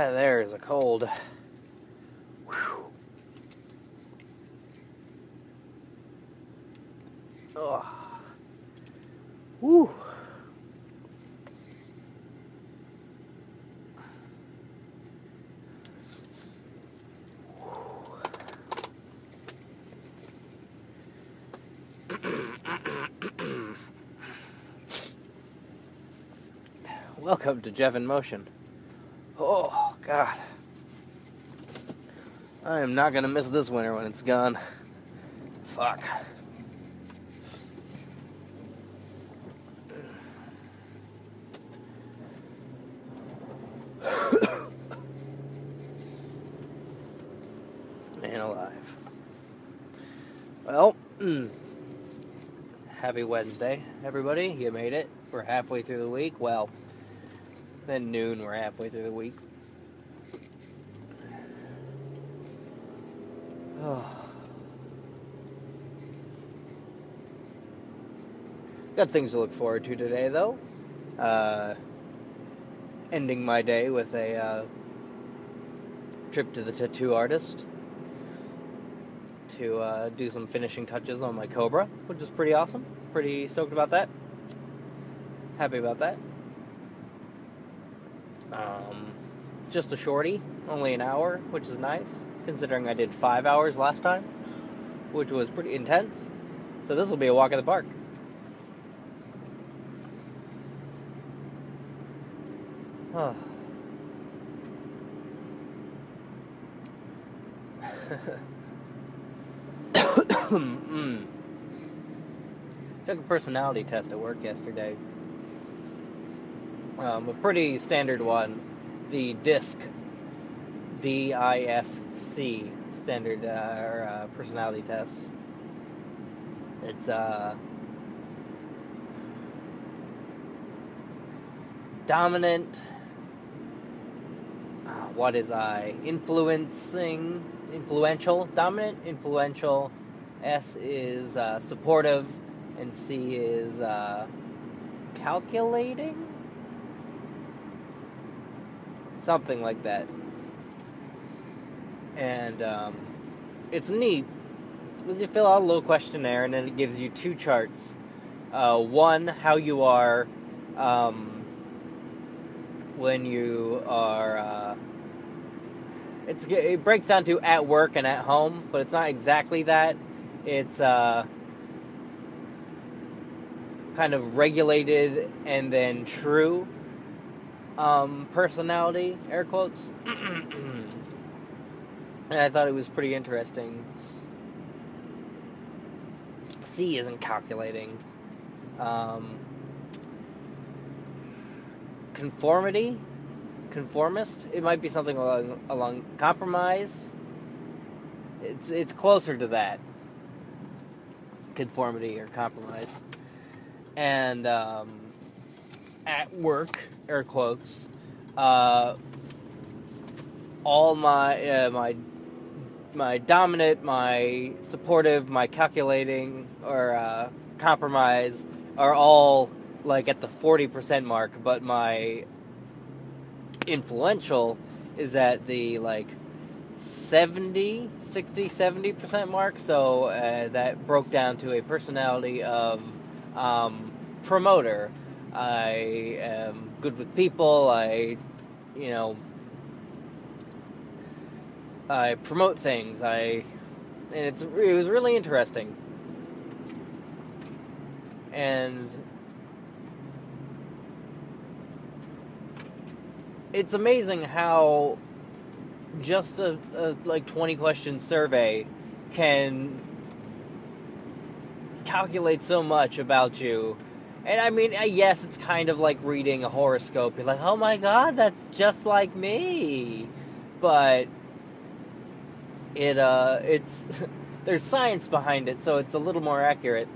Ah, there is a cold. Whew. Ugh. Welcome to Jeff in Motion. God. I am not going to miss this winter when it's gone. Fuck. Man alive. Well, mm, happy Wednesday, everybody. You made it. We're halfway through the week. Well, then noon, we're halfway through the week. Got things to look forward to today, though. Uh, ending my day with a uh, trip to the tattoo artist to uh, do some finishing touches on my Cobra, which is pretty awesome. Pretty stoked about that. Happy about that. Um, just a shorty, only an hour, which is nice, considering I did five hours last time, which was pretty intense. So this will be a walk in the park. Oh. mm. Took a personality test at work yesterday. Um, a pretty standard one, the DISC, D I S C, standard uh, or, uh, personality test. It's uh, dominant. Uh, what is I? Influencing, influential, dominant, influential. S is uh, supportive, and C is uh, calculating something like that. And um, it's neat you fill out a little questionnaire, and then it gives you two charts. Uh, one, how you are um, when you are. Uh, it breaks down to at work and at home, but it's not exactly that. It's uh, kind of regulated and then true um, personality, air quotes. and I thought it was pretty interesting. C isn't calculating. Um, conformity, conformist. It might be something along, along compromise. It's it's closer to that. Conformity or compromise, and um, at work air quotes, uh, all my uh, my my dominant, my supportive, my calculating, or uh, compromise are all like at the forty percent mark, but my influential is at the like 70 60 70% mark so uh, that broke down to a personality of um, promoter i am good with people. I, you know, I promote things. I, and it's it was really interesting. And it's amazing how just a, a like 20 question survey can calculate so much about you and I mean, yes, it's kind of like reading a horoscope. You're like, oh my god, that's just like me. But it uh it's there's science behind it, so it's a little more accurate.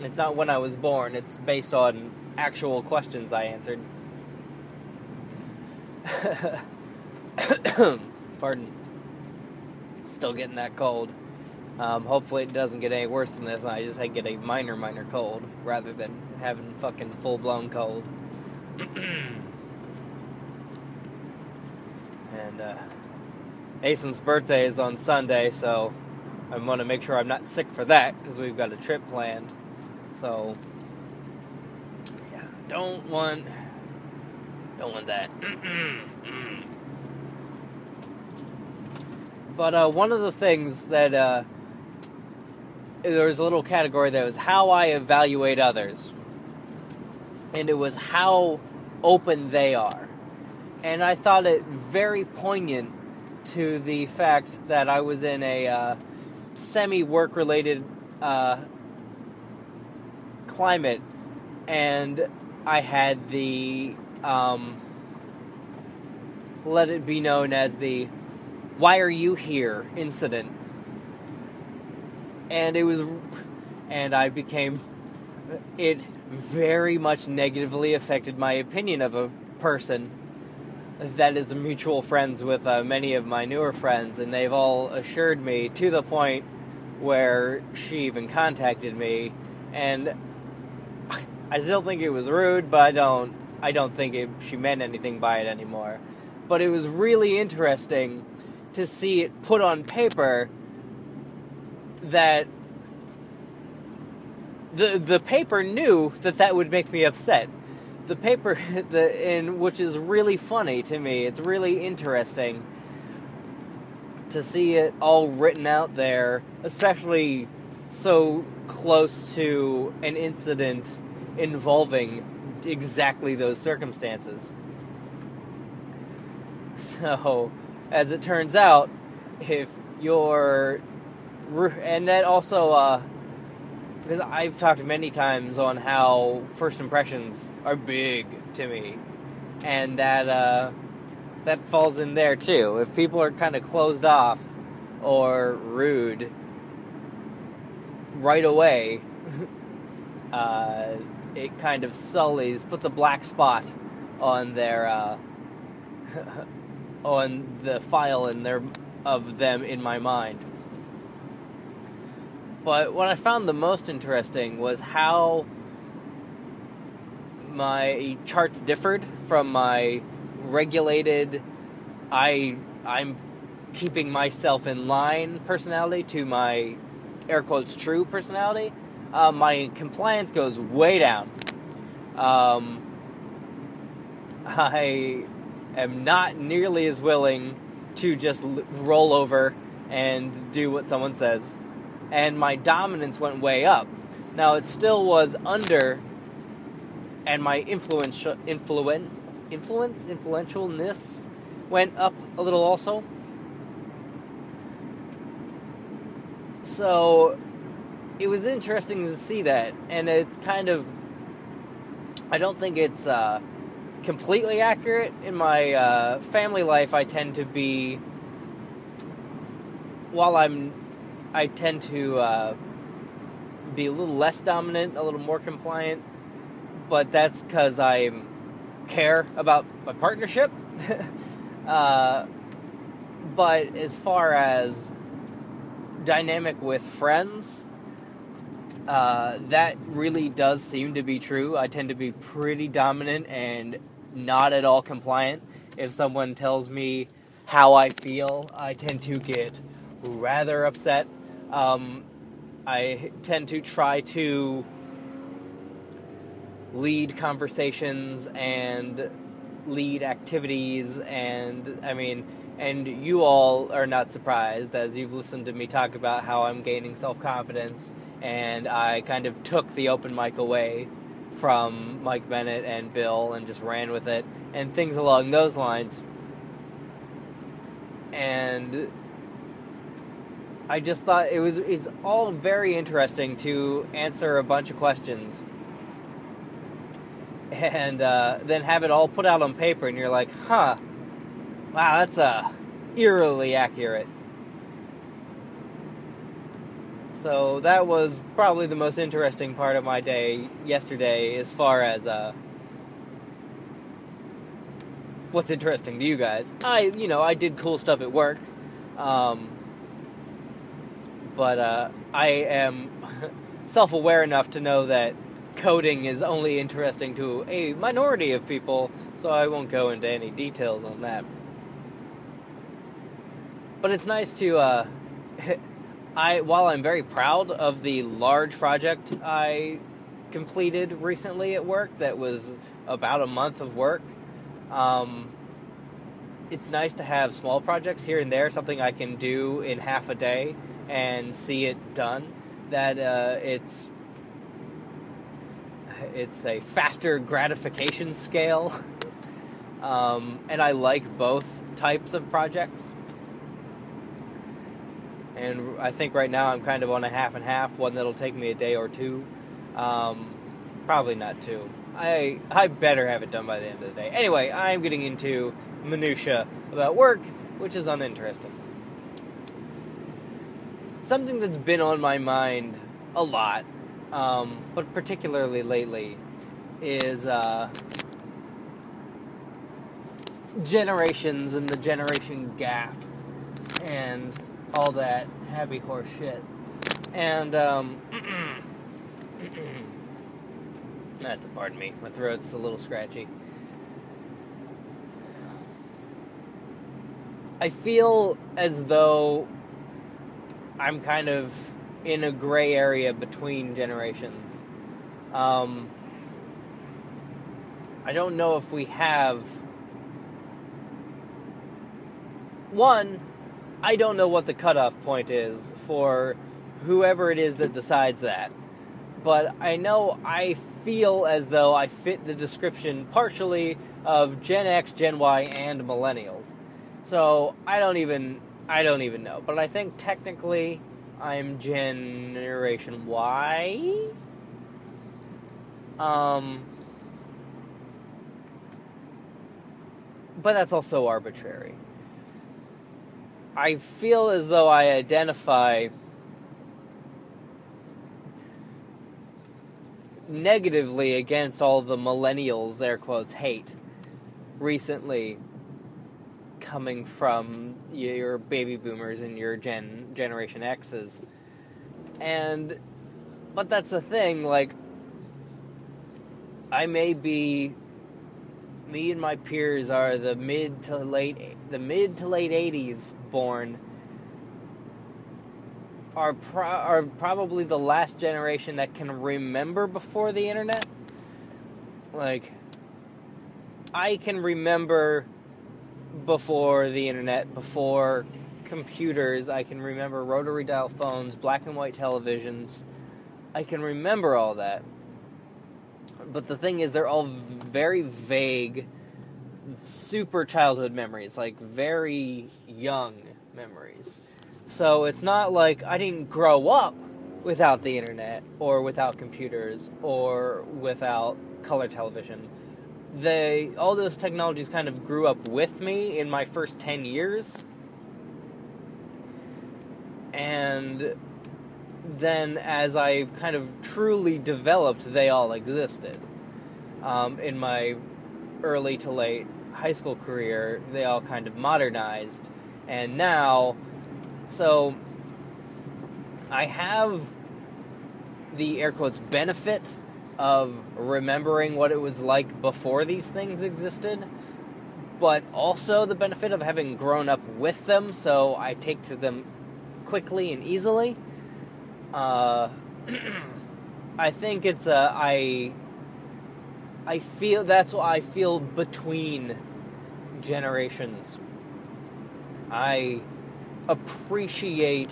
It's not when I was born. It's based on actual questions I answered. Pardon. Still getting that cold. Um, hopefully, it doesn't get any worse than this, I just had get a minor, minor cold rather than having fucking full blown cold. and uh, Asen's birthday is on Sunday, so I want to make sure I'm not sick for that because we've got a trip planned. So, yeah, don't want, don't want that. but uh, one of the things that uh, there was a little category that was how I evaluate others, and it was how open they are, and I thought it very poignant to the fact that I was in a uh, semi work related uh, climate, and I had the um, let it be known as the "Why are you here?" incident, and it was, and I became it very much negatively affected my opinion of a person that is mutual friends with uh, many of my newer friends, and they've all assured me to the point where she even contacted me, and I still think it was rude, but I don't I don't think it, she meant anything by it anymore. But it was really interesting to see it put on paper that the the paper knew that that would make me upset. The paper, the in which is really funny to me. It's really interesting to see it all written out there, especially so close to an incident involving exactly those circumstances. So, as it turns out, if you're. And that also, uh, because I've talked many times on how first impressions are big to me, and that, uh, that falls in there too. If people are kind of closed off or rude right away, uh, it kind of sullies, puts a black spot on their uh, on the file in their of them in my mind. But what I found the most interesting was how my charts differed from my regulated I I'm keeping myself in line personality to my air quotes true personality uh, my compliance goes way down. Um, I am not nearly as willing to just roll over and do what someone says. And my dominance went way up. Now, it still was under, and my influence, influen, influence, influentialness went up a little also. So, it was interesting to see that, and it's kind of. I don't think it's uh, completely accurate. In my uh, family life, I tend to be. While I'm. I tend to uh, be a little less dominant, a little more compliant, but that's because I care about my partnership. Uh, but as far as dynamic with friends, uh, that really does seem to be true. I tend to be pretty dominant and not at all compliant. If someone tells me how I feel, I tend to get rather upset. Um, I tend to try to lead conversations and lead activities, and I mean, and you all are not surprised as you've listened to me talk about how I'm gaining self confidence and I kind of took the open mic away from Mike Bennett and Bill and just ran with it and things along those lines. And I just thought it was it's all very interesting to answer a bunch of questions and uh, then have it all put out on paper and you're like, huh, wow, that's uh, eerily accurate. So that was probably the most interesting part of my day yesterday, as far as uh, what's interesting to you guys. I, you know, I did cool stuff at work, um, but uh, I am self-aware enough to know that coding is only interesting to a minority of people, so I won't go into any details on that. But it's nice to, uh, I while I'm very proud of the large project I completed recently at work, that was about a month of work. Um, it's nice to have small projects here and there, something I can do in half a day and see it done. That uh, it's it's a faster gratification scale, um, and I like both types of projects. And I think right now I'm kind of on a half and half, one that'll take me a day or two. Um, probably not two. I I better have it done by the end of the day. Anyway, I'm getting into minutia about work, which is uninteresting. Something that's been on my mind a lot, um, but particularly lately, is uh, generations and the generation gap and all that happy horse shit. And um, pardon me, my throat's a little scratchy. I feel as though I'm kind of in a gray area between generations. Um, I don't know if we have. One, I don't know what the cutoff point is for whoever it is that decides that but I know I feel as though I fit the description partially of Gen X, Gen Y, and millennials. So I don't even I don't even know, but I think technically I'm Generation Y. Um, but that's also arbitrary. I feel as though I identify negatively against all the millennials, air quotes, hate recently coming from your baby boomers and your gen generation X's. And but that's the thing, like I may be me and my peers are the mid to late the mid to late 80s born are pro- are probably the last generation that can remember before the internet. Like I can remember before the internet, before computers, I can remember rotary dial phones, black and white televisions. I can remember all that. But the thing is they're all very vague super childhood memories, like very young memories. So it's not like I didn't grow up without the internet or without computers or without color television. They all those technologies kind of grew up with me in my first 10 years. And then as I kind of truly developed, they all existed. Um, in my early to late high school career, they all kind of modernized. And now so I have the air quotes benefit of remembering what it was like before these things existed, but also the benefit of having grown up with them, so I take to them quickly and easily. Uh, I think it's a I. I feel that's what I feel between generations. I appreciate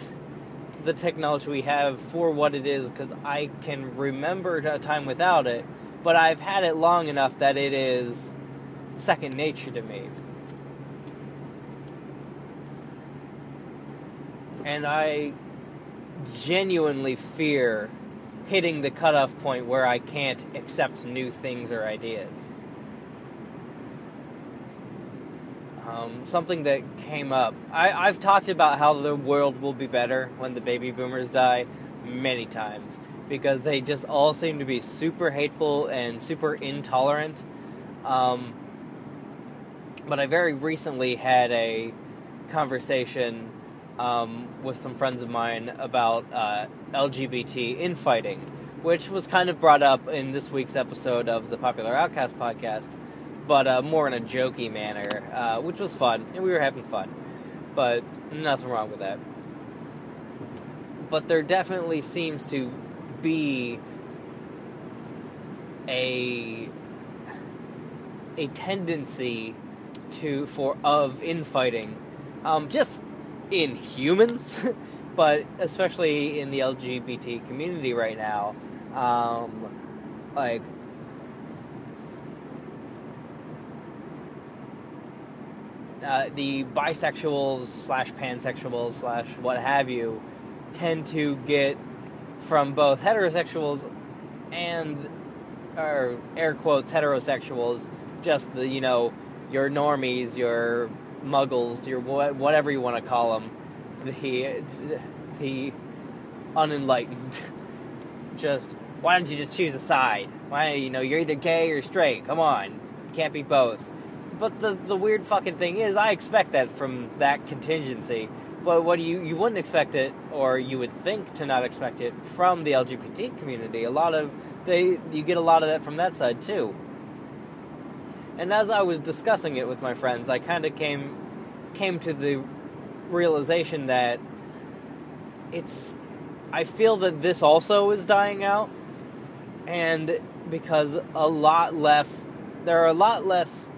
the technology we have for what it is because I can remember a time without it, but I've had it long enough that it is second nature to me. And I genuinely fear hitting the cutoff point where I can't accept new things or ideas. Um, something that came up. I, I've talked about how the world will be better when the baby boomers die, many times because they just all seem to be super hateful and super intolerant. Um, but I very recently had a conversation um, with some friends of mine about uh, LGBT infighting, which was kind of brought up in this week's episode of the Popular Outcast podcast, but uh, more in a jokey manner, uh, which was fun, and we were having fun. But nothing wrong with that. But there definitely seems to be a a tendency to for of infighting, um, just in humans, but especially in the LGBT community right now. Um, like uh, the bisexuals slash pansexuals slash what have you tend to get from both heterosexuals and or air quotes heterosexuals just the you know your normies your muggles your whatever you want to call them the the unenlightened. Just why don't you just choose a side? Why you know you're either gay or straight come on. Can't be both but the the weird fucking thing is i expect that from that contingency but what you you wouldn't expect it, or you would think to not expect it from the LGBT community. A lot of they you get a lot of that from that side too. And as I was discussing it with my friends, I kind of came came to the realization that it's I feel that this also is dying out and because a lot less there are a lot less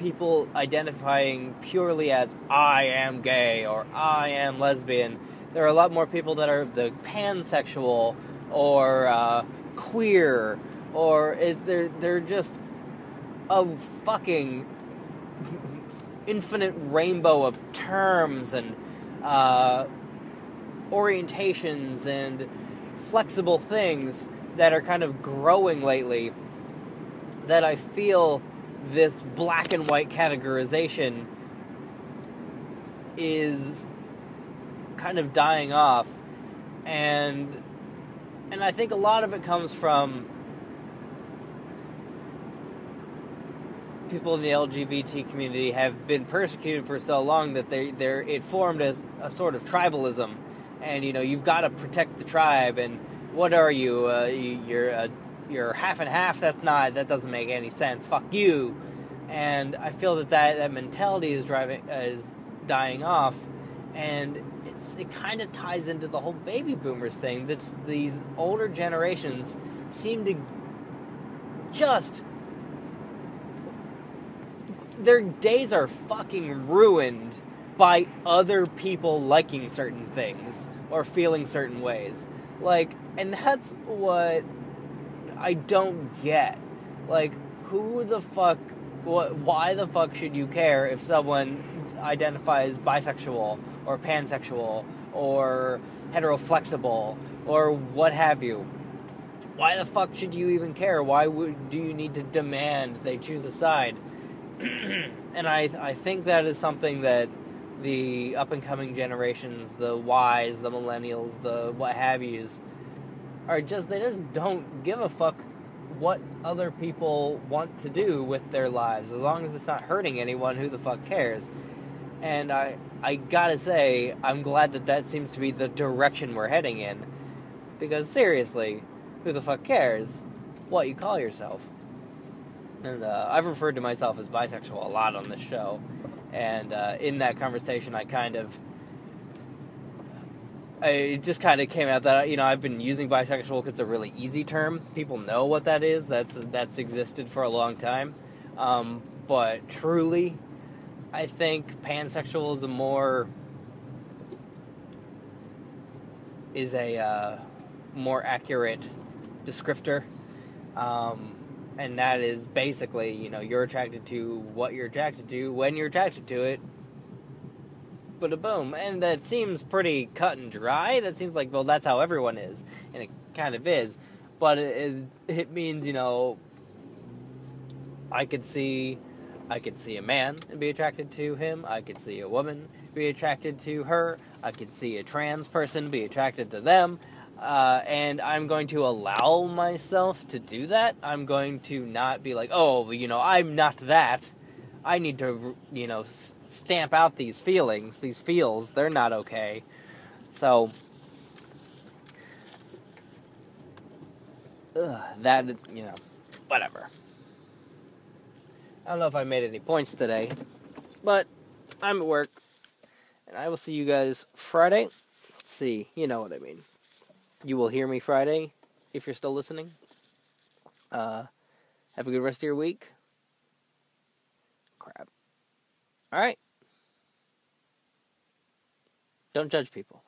people identifying purely as I am gay or I am lesbian. There are a lot more people that are the pansexual or uh, queer or it, they're they're just a fucking infinite rainbow of terms and uh, orientations and flexible things that are kind of growing lately that I feel this black and white categorization is kind of dying off. And and I think a lot of it comes from people in the LGBT community have been persecuted for so long that they they're it formed as a sort of tribalism. And you know you've got to protect the tribe and what are you? Uh, you're a you're half and half. That's not. That doesn't make any sense. Fuck you. And I feel that that, that mentality is driving is dying off, and it's it kind of ties into the whole baby boomers thing. That these older generations seem to just their days are fucking ruined by other people liking certain things or feeling certain ways. Like, and that's what I don't get. Like, who the fuck? What? Why the fuck should you care if someone identifies bisexual or pansexual or heteroflexible or what have you? Why the fuck should you even care? Why would do you need to demand they choose a side? and I I think that is something that the up and coming generations, the Ys, the millennials, the what have yous, are just they just don't give a fuck what other people want to do with their lives as long as it's not hurting anyone who the fuck cares? And i i gotta say i'm glad that that seems to be the direction we're heading in. Because seriously who the fuck cares what you call yourself? And uh, i've referred to myself as bisexual a lot on this show. And uh, in that conversation i kind of it just kind of came out that you know I've been using bisexual because it's a really easy term. People know what that is. That's that's existed for a long time. Um, but truly, I think pansexual is a more is a uh, more accurate descriptor, um, and that is basically you know you're attracted to what you're attracted to when you're attracted to it but a boom. And that seems pretty cut and dry. That seems like, well, that's how everyone is. And it kind of is. But it, it, means, you know, I could see. I could see a man and be attracted to him. I could see a woman be attracted to her. I could see a trans person be attracted to them. Uh, and I'm going to allow myself to do that. I'm going to not be like, oh, you know, I'm not that. I need to, you know, stamp out these feelings, these feels. They're not okay. So, ugh, that, you know, whatever. I don't know if I made any points today, but I'm at work, and I will see you guys Friday. Let's see, you know what I mean. You will hear me Friday if you're still listening. Uh, have a good rest of your week. Crap. All right. Don't judge people.